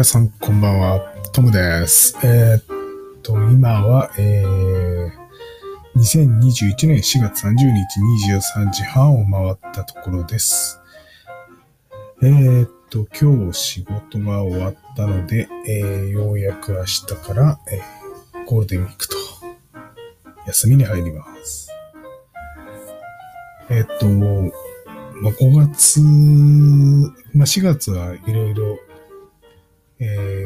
皆さんこんばんは、トムです。えー、っと、今は、えー、2021年4月30日23時半を回ったところです。えー、っと、今日仕事が終わったので、えー、ようやく明日から、えー、ゴールデンウィークと、休みに入ります。えー、っと、まあ、5月、まあ、4月はいろいろ、え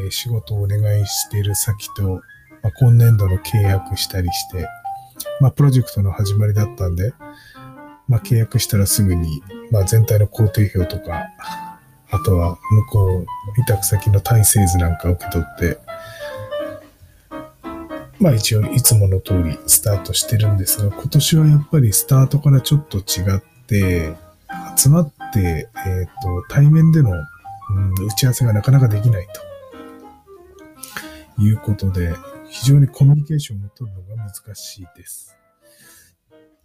ー仕事をお願いしている先と、まあ、今年度の契約したりして、まあ、プロジェクトの始まりだったんで、まあ、契約したらすぐに、まあ、全体の工程表とか、あとは向こう、委託先の体制図なんかを受け取って、まあ一応いつもの通りスタートしてるんですが、今年はやっぱりスタートからちょっと違って、集まって、えっ、と、対面での、うん打ち合わせがなかなかできないということで、非常にコミュニケーションを取るのが難しいです。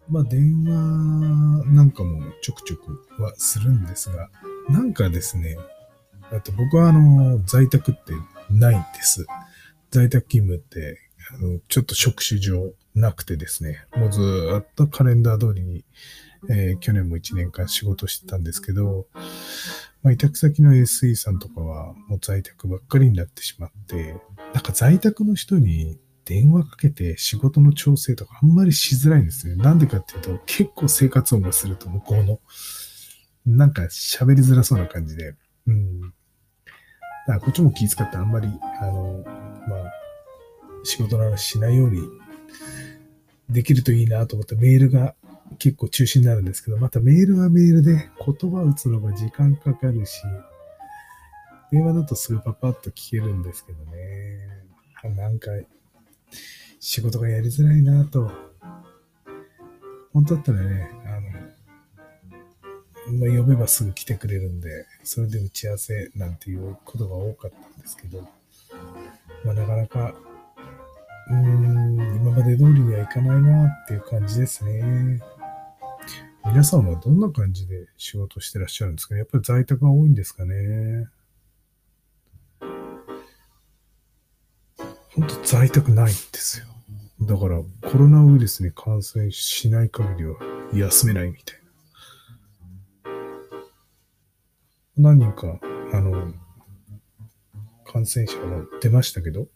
まあ電話なんかもちょくちょくはするんですが、なんかですね、あと僕はあの、在宅ってないんです。在宅勤務って、あの、ちょっと職種上なくてですね、もうずっとカレンダー通りに、えー去年も1年間仕事してたんですけど、まあ、委託先の SE さんとかはもう在宅ばっかりになってしまって、なんか在宅の人に電話かけて仕事の調整とかあんまりしづらいんですね。なんでかっていうと結構生活音がすると向こうの、なんか喋りづらそうな感じで、うん。だからこっちも気遣ってあんまり、あの、まあ、仕事の話しないようにできるといいなと思ってメールが結構中心になるんですけど、またメールはメールで言葉打つのが時間かかるし、電話だとすぐパパッと聞けるんですけどね。なんか、仕事がやりづらいなと。本当だったらね、あの、まあ、呼べばすぐ来てくれるんで、それで打ち合わせなんていうことが多かったんですけど、まあ、なかなか、うーん、今まで通りにはいかないなっていう感じですね。皆さんはどんな感じで仕事してらっしゃるんですかね？やっぱり在宅が多いんですかね？本当在宅ないんですよ。だからコロナウイルスに感染しない限りは休めないみたいな。何人か、あの、感染者も出ましたけど、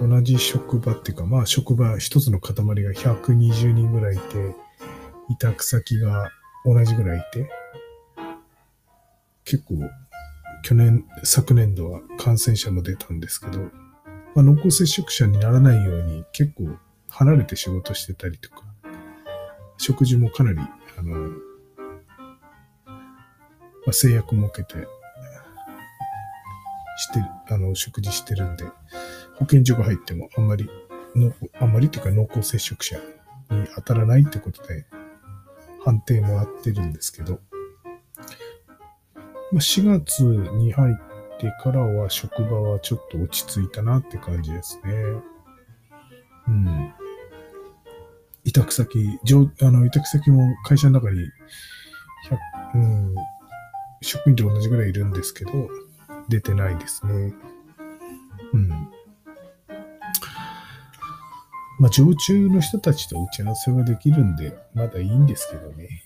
同じ職場っていうか、まあ職場一つの塊が120人ぐらいいて、委託先が同じぐらいいて、結構、去年、昨年度は感染者も出たんですけど、まあ、濃厚接触者にならないように結構離れて仕事してたりとか、食事もかなり、あの、まあ、制約を設けて、して、あの、食事してるんで、保健所が入ってもあんまり濃厚、あんまりっていうか濃厚接触者に当たらないってことで、判定もらってるんですけど、まあ、4月に入ってからは職場はちょっと落ち着いたなって感じですね。うん。委託先、上あの、委託先も会社の中に、うん、職員と同じぐらいいるんですけど、出てないですね。うん。まあ、常駐の人たちと打ち合わせはできるんで、まだいいんですけどね。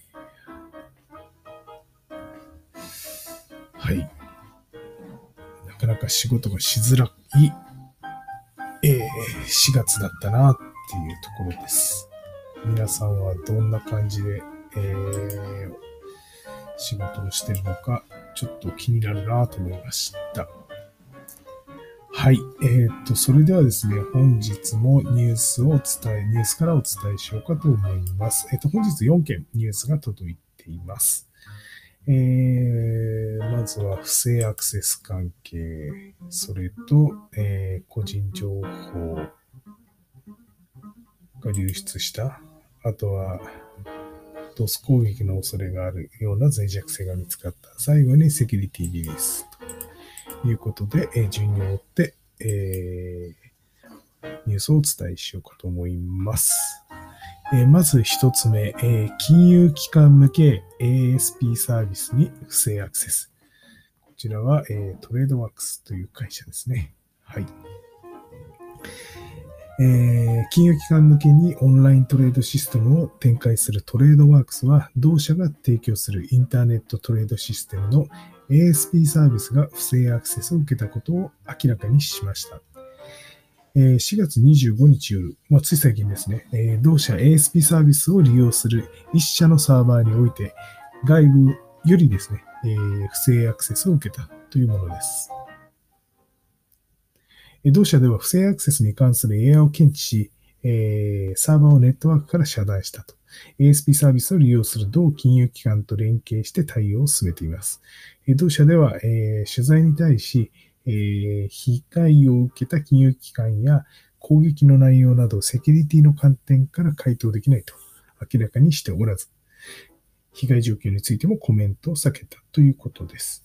はい。なかなか仕事がしづらい、えー、4月だったなっていうところです。皆さんはどんな感じで、えー、仕事をしてるのか、ちょっと気になるなと思いました。はい。えっ、と、それではですね、本日もニュースをお伝え、ニュースからお伝えしようかと思います。えっ、と、本日4件ニュースが届いています。えー、まずは不正アクセス関係、それと、えー個人情報が流出した、あとは、ドス攻撃の恐れがあるような脆弱性が見つかった。最後にセキュリティリリースいうことで、えー順に追って、えーニュースをお伝えしようかと思います。えーまず一つ目、えー金融機関向け ASP サービスに不正アクセス。こちらは、えー、トレードワークスという会社ですね。はい。えー、金融機関向けにオンライントレードシステムを展開するトレードワークスは、同社が提供するインターネットトレードシステムの ASP サービスが不正アクセスを受けたことを明らかにしました。4月25日夜、まあ、つい最近ですね、同社 ASP サービスを利用する一社のサーバーにおいて、外部よりですね、不正アクセスを受けたというものです。同社では不正アクセスに関するエアを検知し、サーバーをネットワークから遮断したと。ASP サービスを利用する同金融機関と連携して対応を進めています。同社では、え取材に対し、え被害を受けた金融機関や攻撃の内容などセキュリティの観点から回答できないと明らかにしておらず、被害状況についてもコメントを避けたということです。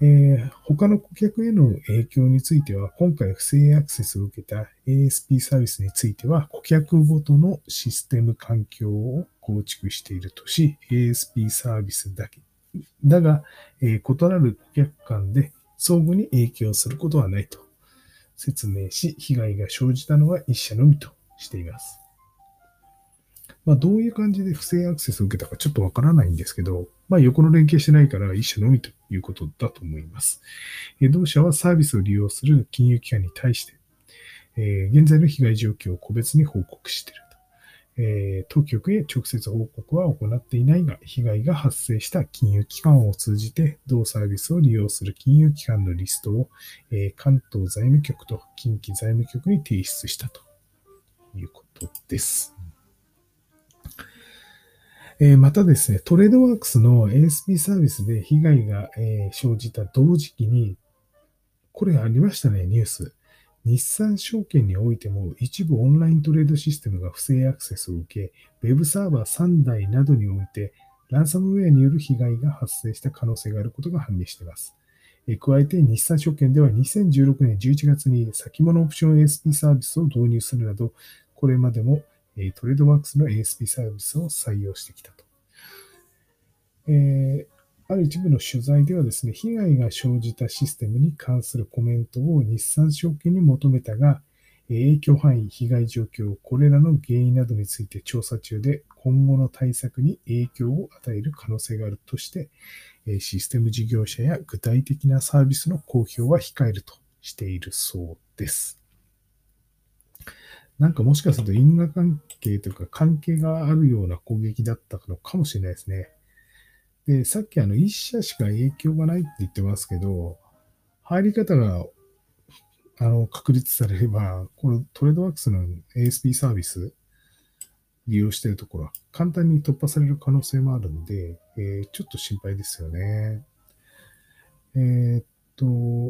えー、他の顧客への影響については、今回不正アクセスを受けた ASP サービスについては、顧客ごとのシステム環境を構築しているとし、ASP サービスだけ。だが、えー、異なる顧客間で相互に影響することはないと説明し、被害が生じたのは一社のみとしています。まあ、どういう感じで不正アクセスを受けたかちょっとわからないんですけど、まあ、横の連携してないから一社のみということだと思います。同社はサービスを利用する金融機関に対して、え、現在の被害状況を個別に報告していると。え、当局へ直接報告は行っていないが、被害が発生した金融機関を通じて、同サービスを利用する金融機関のリストを、え、関東財務局と近畿財務局に提出したということです。えまたですね、トレードワークスの ASP サービスで被害が、え生じた同時期に、これありましたね、ニュース。日産証券においても一部オンライントレードシステムが不正アクセスを受け、ウェブサーバー3台などにおいてランサムウェアによる被害が発生した可能性があることが判明しています。加えて日産証券では2016年11月に先物オプション ASP サービスを導入するなど、これまでもえトレードマークスの ASP サービスを採用してきたと。え、ある一部の取材ではですね、被害が生じたシステムに関するコメントを日産証券に求めたが、影響範囲、被害状況、これらの原因などについて調査中で、今後の対策に影響を与える可能性があるとして、システム事業者や具体的なサービスの公表は控えるとしているそうです。なんかもしかすると因果関係というか関係があるような攻撃だったのかもしれないですね。で、さっきあの一社しか影響がないって言ってますけど、入り方があの確立されれば、このトレードワークスの ASP サービス利用しているところは簡単に突破される可能性もあるんで、えー、ちょっと心配ですよね。えー、と、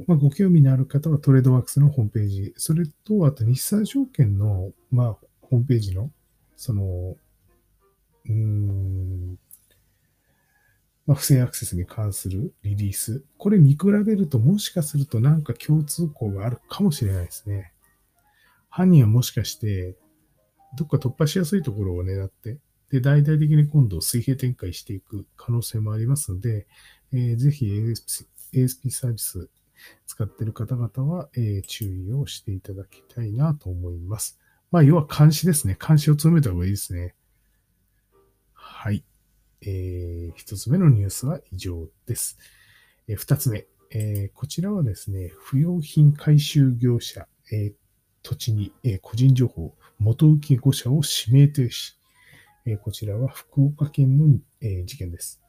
まあ、ご興味のある方はトレードワークスのホームページ、それと、あと日産証券の、まあ、ホームページの、その、うん、まあ、不正アクセスに関するリリース。これ見比べるともしかするとなんか共通項があるかもしれないですね。犯人はもしかして、どっか突破しやすいところを狙って、で、大々的に今度水平展開していく可能性もありますので、えー、ぜひ ASP サービス使っている方々は、えー、注意をしていただきたいなと思います。まあ、要は監視ですね。監視を強めた方がいいですね。はい。えー、一つ目のニュースは以上です。えー、二つ目、えー、こちらはですね、不用品回収業者、えー、土地に、えー、個人情報、元請け5社を指名停止。えー、こちらは福岡県の、えー、事件です。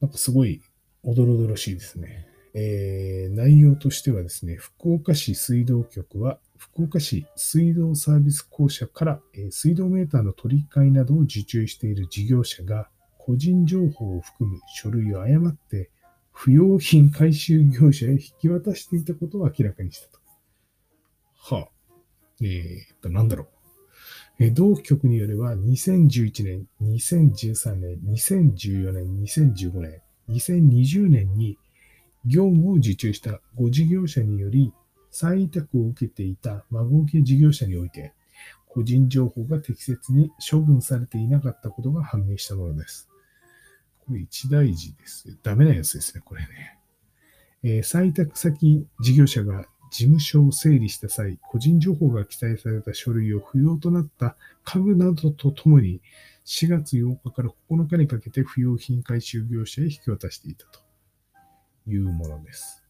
なんかすごいおどろどろしいですね。えー、内容としてはですね、福岡市水道局は、福岡市水道サービス公社から、え、水道メーターの取り替えなどを受注している事業者が、個人情報を含む書類を誤って、不用品回収業者へ引き渡していたことを明らかにしたと。はあ。えー、っと、なんだろう。同局によれば、2011年、2013年、2014年、2015年、2020年に業務を受注した5事業者により再委託を受けていた孫受け事業者において、個人情報が適切に処分されていなかったことが判明したものです。これ一大事です。ダメなやつですね、これね。えー、採択先事業者が事務所を整理した際、個人情報が記載された書類を不要となった家具などとともに、4月8日から9日にかけて不要品回収業者へ引き渡していたというものです。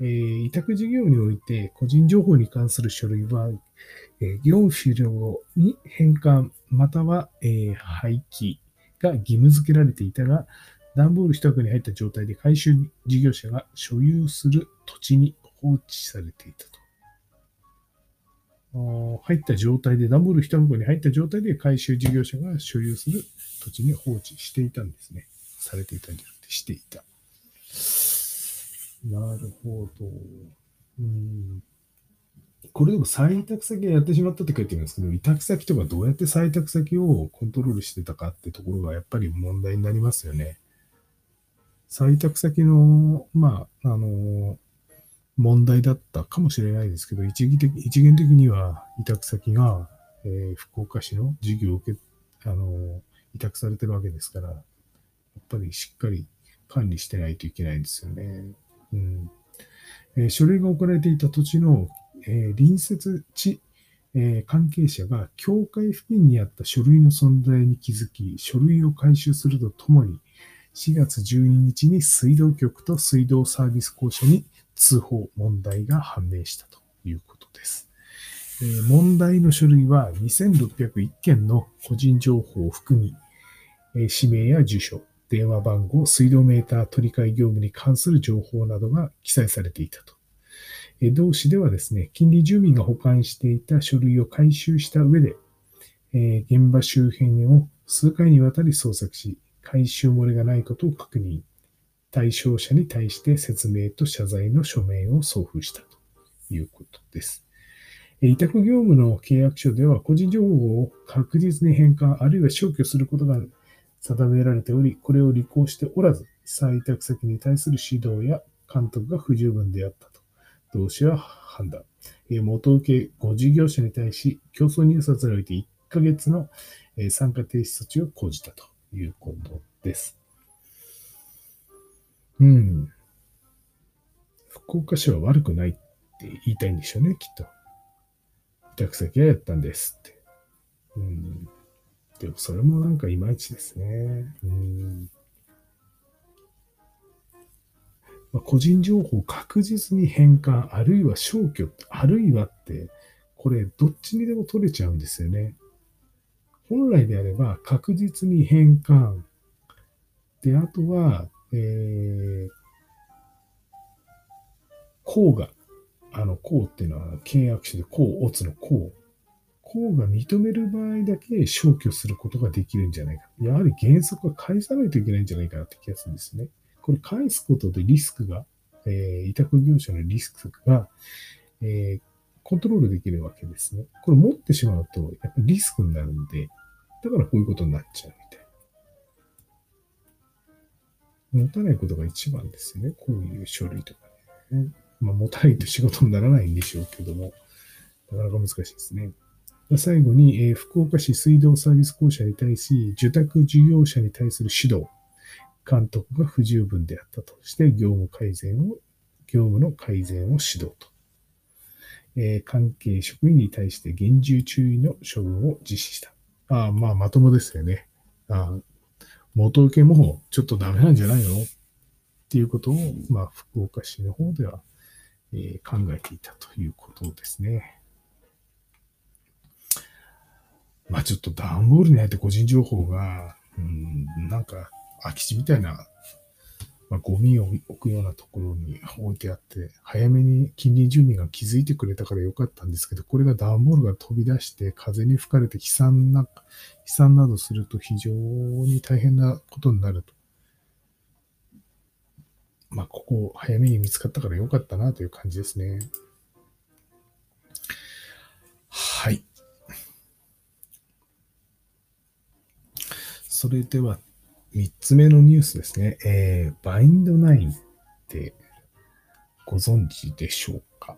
えー、委託事業において個人情報に関する書類は、えー、業務終了後に返還または、えー、廃棄が義務付けられていたが、段ボール一枠に入った状態で回収事業者が所有する土地に放置されていたと。入った状態で、段ボール一箱に入った状態で回収事業者が所有する土地に放置していたんですね。されていたんじゃなくて、していた。なるほど。うんこれでも採択先がやってしまったって書いてるんですけど、委託先とかどうやって採択先をコントロールしてたかってところがやっぱり問題になりますよね。採択先の、まあ、あの、問題だったかもしれないですけど、一義的一元的には委託先が、えー、福岡市の事業を受け、あの、委託されてるわけですから、やっぱりしっかり管理してないといけないんですよね。うんえー、書類が置かれていた土地の、えー、隣接地、え関係者が境界付近にあった書類の存在に気づき、書類を回収するとともに、4月12日に水道局と水道サービス公社に通報、問題が判明したということです。え、問題の書類は2601件の個人情報を含み、え、氏名や住所、電話番号、水道メーター取り替え業務に関する情報などが記載されていたと。え、同市ではですね、近隣住民が保管していた書類を回収した上で、え現場周辺を数回にわたり捜索し、回収漏れがないことを確認。対象者に対して説明と謝罪の書面を送付したということです。委託業務の契約書では個人情報を確実に返還あるいは消去することが定められており、これを履行しておらず、採択先に対する指導や監督が不十分であったと、同氏は判断。元請け5事業者に対し、競争入札において1ヶ月の参加停止措置を講じたということです。うん。福岡市は悪くないって言いたいんでしょうね、きっと。委託先がやったんですって。うん。でもそれもなんかいまいちですね。うん。まあ、個人情報確実に変換、あるいは消去、あるいはって、これどっちにでも取れちゃうんですよね。本来であれば確実に変換。で、あとは、えー、こうが、あの、こうっていうのは契約書でこう、オツのこう。こうが認める場合だけ消去することができるんじゃないか。やはり原則は返さないといけないんじゃないかなって気がするんですね。これ返すことでリスクが、えー、委託業者のリスクが、えー、コントロールできるわけですね。これ持ってしまうと、やっぱりリスクになるんで、だからこういうことになっちゃうみたい持たないことが一番ですよね。こういう書類とかね。まあ、持たないと仕事にならないんでしょうけども、なかなか難しいですね。最後に、えー、福岡市水道サービス公社に対し、受託事業者に対する指導、監督が不十分であったとして、業務改善を、業務の改善を指導と。えー、関係職員に対して厳重注意の処分を実施した。ああ、まあ、まともですよね。あ元請けもちょっとダメなんじゃないの？っていうことを、まあ、福岡市の方では、えー、考えていたということですね。まあちょっと段ボールに入って個人情報が、うん、なんか空き地みたいなまあ、ゴミを置くようなところに置いてあって、早めに近隣住民が気づいてくれたからよかったんですけど、これが段ボールが飛び出して風に吹かれて飛散な、飛散などすると非常に大変なことになると。まあ、ここ早めに見つかったからよかったなという感じですね。はい。それでは三つ目のニュースですね。えー、 BIND 9 ってご存知でしょうか？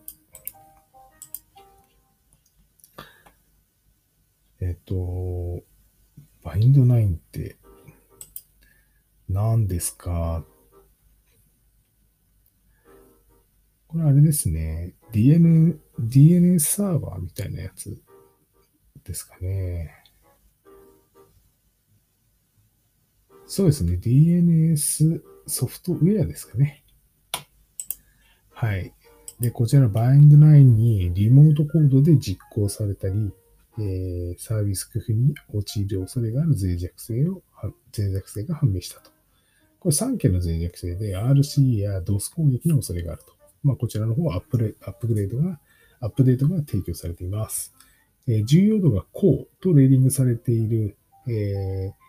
えっ、ー、と、 BIND 9 って、何ですか？これあれですね。DN、DNS サーバーみたいなやつですかね。そうですね。DNS ソフトウェアですかね。はい。で、こちらのバインド9にリモートコードで実行されたり、えー、サービス工夫に陥る恐れがある脆弱性を、脆弱性が判明したと。これ3件の脆弱性で RCE や DoS 攻撃の恐れがあると。まあ、こちらの方はアップレアップグレードが、アップデートが提供されています。えー、重要度が高とレーティングされている、えー、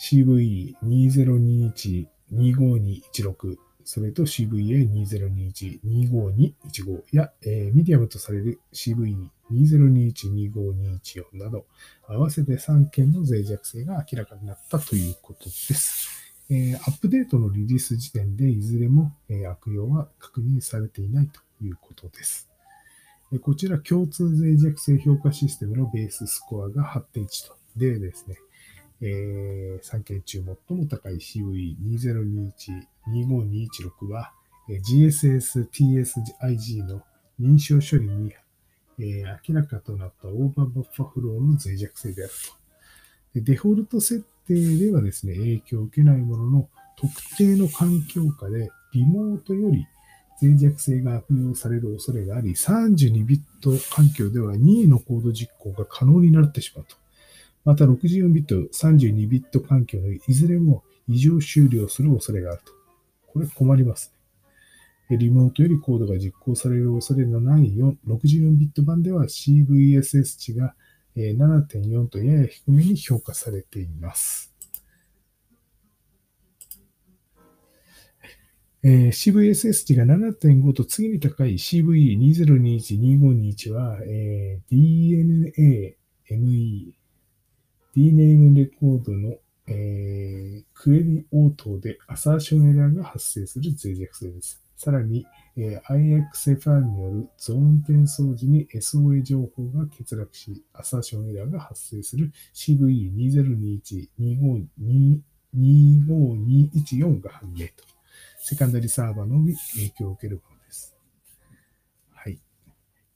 CVE2021-25216 それと CVE2021-25215 や、えー、ミディアムとされる CVE2021-25214 など、合わせて3件の脆弱性が明らかになったということです。えー、アップデートのリリース時点でいずれも、えー、悪用は確認されていないということです。えこちら共通脆弱性評価システムのベーススコアが8.1と。でですね、えー、3件中最も高い CVE2021-25216 は、GSS TSIG の認証処理に、えー、明らかとなったオーバーバッファフローの脆弱性であると。でデフォルト設定ではですね、影響を受けないものの、特定の環境下でリモートより脆弱性が悪用される恐れがあり、32ビット環境では任意のコード実行が可能になってしまうと。また64ビット、32ビット環境のいずれも異常終了する恐れがあると。これ困りますね。リモートよりコードが実行される恐れのない64ビット版では CVSS 値が7.4とやや低めに評価されています。えー、CVSS 値が7.5と次に高い CVE2021-2521 は、えー、DNA、ME、DNAME レコードの、えー、クエリ応答でアサーションエラーが発生する脆弱性です。さらに、えー、IXFR によるゾーン転送時に SOA 情報が欠落し、アサーションエラーが発生する CVE2021-25214 が判明と。セカンダリサーバーのみ影響を受けるものです。はい。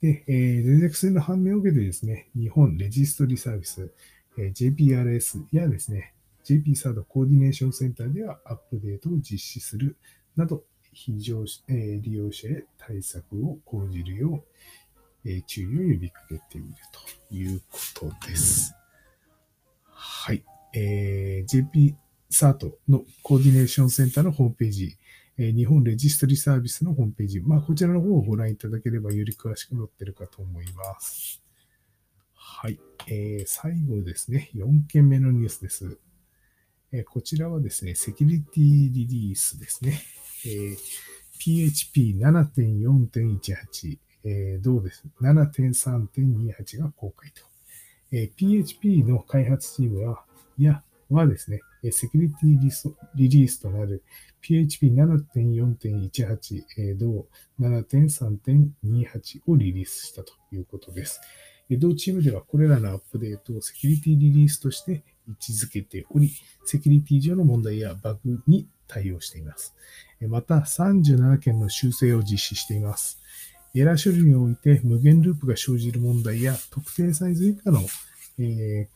で、えー、脆弱性の判明を受けてですね、日本レジストリサービス、JPRS やですね、JP サードコーディネーションセンターではアップデートを実施するなど、非常え利用者へ対策を講じるようえ注意を呼びかけているということです。はい。えー、JP サートのコーディネーションセンターのホームページ、え日本レジストリサービスのホームページ、まあ、こちらの方をご覧いただければより詳しく載ってるかと思います。はい。えー、最後ですね、4件目のニュースです。えー、こちらはですね、セキュリティリリースですね。えー、PHP7.4.18、えー、どうです ?7.3.28 が公開と。え、PHP の開発チームは、いや、はですね、セキュリティリリースとなる PHP7.4.18、えー、同7.3.28をリリースしたということです。同チームではこれらのアップデートをセキュリティリリースとして位置づけており、セキュリティ上の問題やバグに対応しています。また、37件の修正を実施しています。エラー処理において無限ループが生じる問題や特定サイズ以下の、え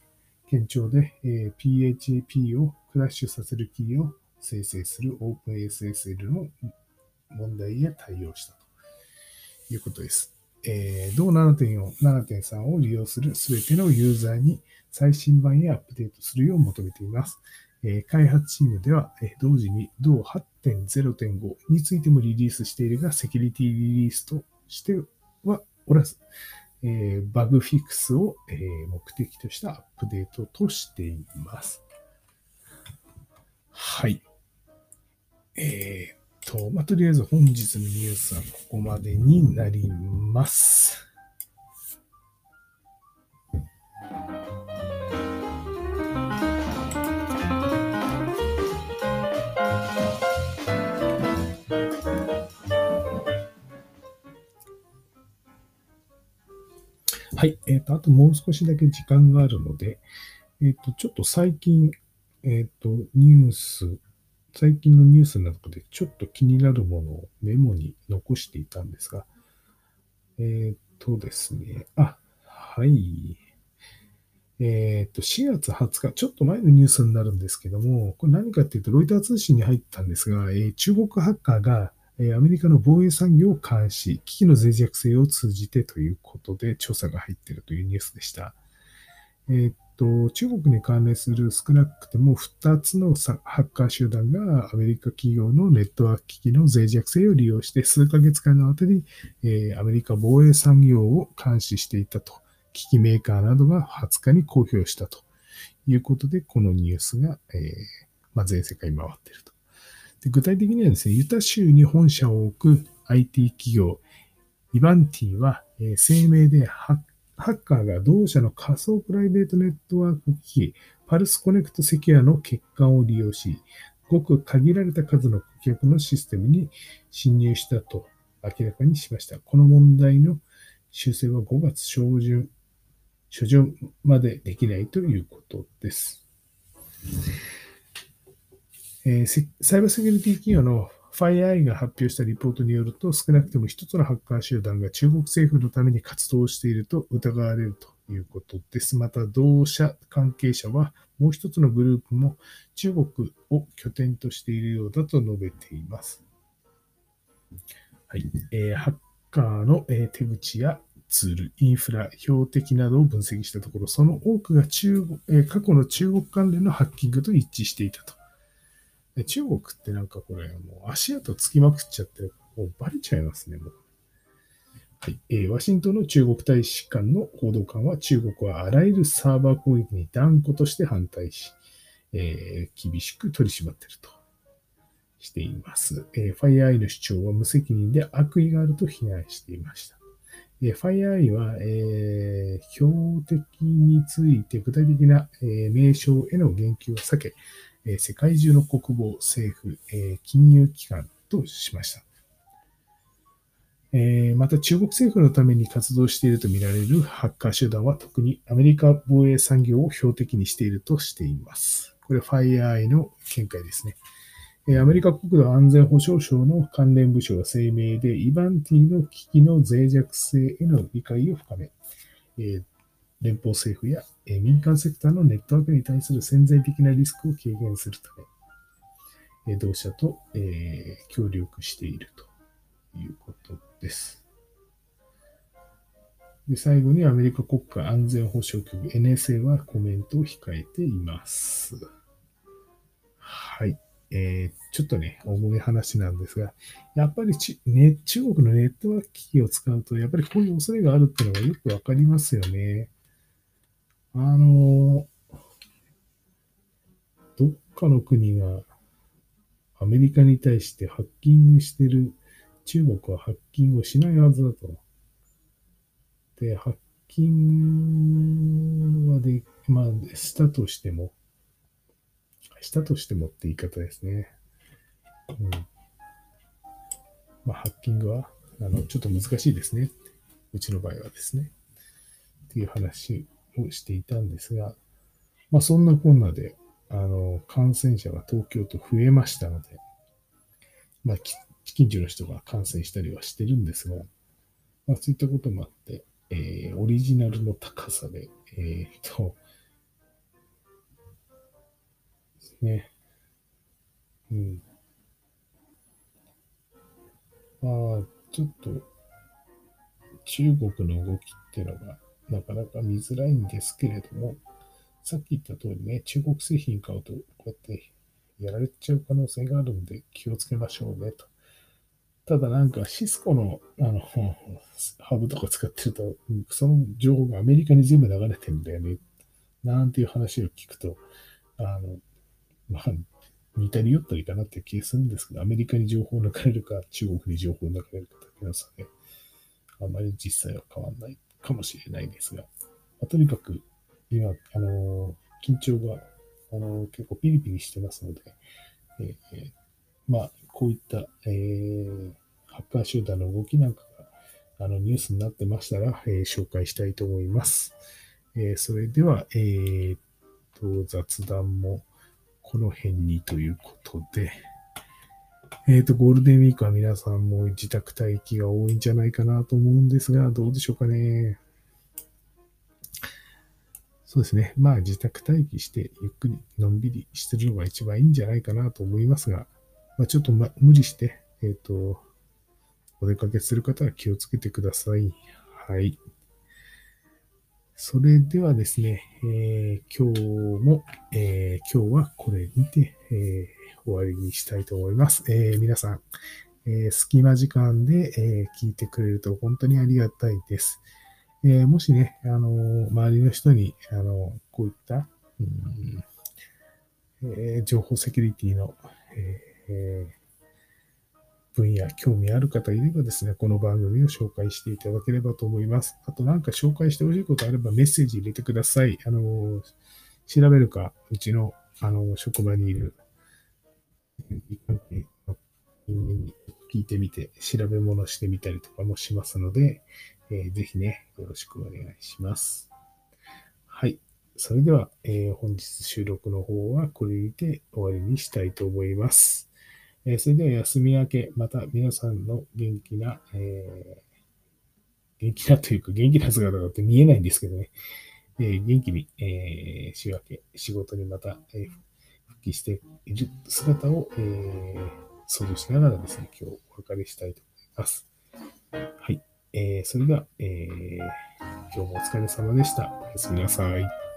ー、検証で、え、PHP をクラッシュさせるキーを生成する OpenSSL の問題や対応したということです。えー、同7.4、7.3を利用するすべてのユーザーに最新版へアップデートするよう求めています。えー、開発チームでは、えー、同時に同8.0.5についてもリリースしているが、セキュリティリリースとしてはおらず、えー、バグフィックスを、え目的としたアップデートとしています。はい。えー、と、まあ、とりあえず本日のニュースはここまでになります。はい。えっ、ー、と、あともう少しだけ時間があるので、えっ、ー、と、ちょっと最近、えっ、ー、と、ニュース最近のニュースの中でちょっと気になるものをメモに残していたんですが、えー、っとですね、あ、はい。えっと、4月20日、ちょっと前のニュースになるんですけども、これ何かっていうと、ロイター通信に入ったんですが、えー、中国ハッカーが、えアメリカの防衛産業を監視、危機の脆弱性を通じてということで調査が入っているというニュースでした。えー、と、中国に関連する少なくても2つのハッカー集団がアメリカ企業のネットワーク機器の脆弱性を利用して数ヶ月間の後に、え、アメリカ防衛産業を監視していたと、機器メーカーなどが20日に公表したということで、このニュースが、えま、全世界に回っていると。で具体的にはですね、ユタ州に本社を置く IT 企業、イバンティは、え、声明でハッカーが同社の仮想プライベートネットワーク機器、パルスコネクトセキュアの欠陥を利用し、ごく限られた数の顧客のシステムに侵入したと明らかにしました。この問題の修正は5月初旬、初旬までできないということです。えー、サイバーセキュリティ企業の FireEye が発表したリポートによると、少なくとも一つのハッカー集団が中国政府のために活動していると疑われるということです。また、同社関係者は、もう一つのグループも中国を拠点としているようだと述べています。はいえー、ハッカーの、えー、手口やツール、インフラ、標的などを分析したところ、その多くが中国、えー、過去の中国関連のハッキングと一致していたと。中国ってなんかこれ、もう足跡つきまくっちゃって、もうバレちゃいますね、もう。はい。えー、ワシントンの中国大使館の報道官は、中国はあらゆるサーバー攻撃に断固として反対し、えー、厳しく取り締まっているとしています。えー、ファイアーイの主張は無責任で悪意があると非難していました。えー、ファイアーイは、えー、標的について具体的な、え、名称への言及を避け、え世界中の国防、政府、え金融機関としました。えまた中国政府のために活動しているとみられるハッカー集団は特にアメリカ防衛産業を標的にしているとしています。これ、ファイアーイの見解ですね。アメリカ国土安全保障省の関連部署は声明で、イバンティの危機の脆弱性への理解を深め、連邦政府や民間セクターのネットワークに対する潜在的なリスクを軽減するため、同社と協力しているということです。で最後にアメリカ国家安全保障局 NSA はコメントを控えています。はい。えー、ちょっとね、重い話なんですが、やっぱりち、ね、中国のネットワーク機器を使うと、やっぱりこういう恐れがあるっていうのがよくわかりますよね。あの、どっかの国がアメリカに対してハッキングしてる、中国はハッキングをしないはずだと。で、ハッキングはで、まあ、したとしても、したとしてもって言い方ですね。うん。まあ、ハッキングは、あの、ちょっと難しいですね。うちの場合はですね。っていう話をしていたんですが、まあ、そんなこんなで、あの、感染者が東京都増えましたので、まあ、近所の人が感染したりはしてるんですが、まあ、そういったこともあって、えー、オリジナルの高さで、えー、と、ですね。うん。まあ、ちょっと、中国の動きっていうのが、なかなか見づらいんですけれども、さっき言った通りね、中国製品買うと、こうやってやられちゃう可能性があるんで気をつけましょうねと。ただなんかシスコのあのハブとか使ってると、その情報がアメリカに全部流れてんだよね。なんていう話を聞くと、あの、まあ、似たり寄ったりかなっていう気がするんですけど、アメリカに情報を流れるか、中国に情報を流れるかだけの差で、あまり実際は変わんないかもしれないですが、まあ、とにかく今、あのー、緊張が、あのー、結構ピリピリしてますので、えー、まあ、こういった、えー、ハッカー集団の動きなんかが、あの、ニュースになってましたら、えー、紹介したいと思います。えー、それでは、えー、と、雑談もこの辺にということで、えっ、ー、と、ゴールデンウィークは皆さんも自宅待機が多いんじゃないかなと思うんですが、どうでしょうかね。そうですね。まあ、自宅待機して、ゆっくり、のんびりしてるのが一番いいんじゃないかなと思いますが、まあ、ちょっと、ま、無理して、えっ、ー、と、お出かけする方は気をつけてください。はい。それではですね、えー、今日も、えー、今日はこれにて、えー、終わりにしたいと思います。え皆さん、え隙間時間で、え聞いてくれると本当にありがたいです。えもしね、あの周りの人に、あのこういった、うんえ情報セキュリティの、え分野、興味ある方いればですね、この番組を紹介していただければと思います。あとなんか紹介してほしいことあればメッセージ入れてください。あの、調べるか、うちの、あの、職場にいる、聞いてみて、調べ物してみたりとかもしますので、えー、ぜひね、よろしくお願いします。はい。それでは、えー、本日収録の方はこれにて終わりにしたいと思います。えー、それでは休み明け、また皆さんの元気な、えー、元気なというか元気な姿だって見えないんですけどね、えー、元気に、えー、週明け、仕事にまた、えー、復帰している姿を、えー、想像しながらですね、今日お別れしたいと思います。はい。えー、それでは、えー、今日もお疲れ様でした。おやすみなさい。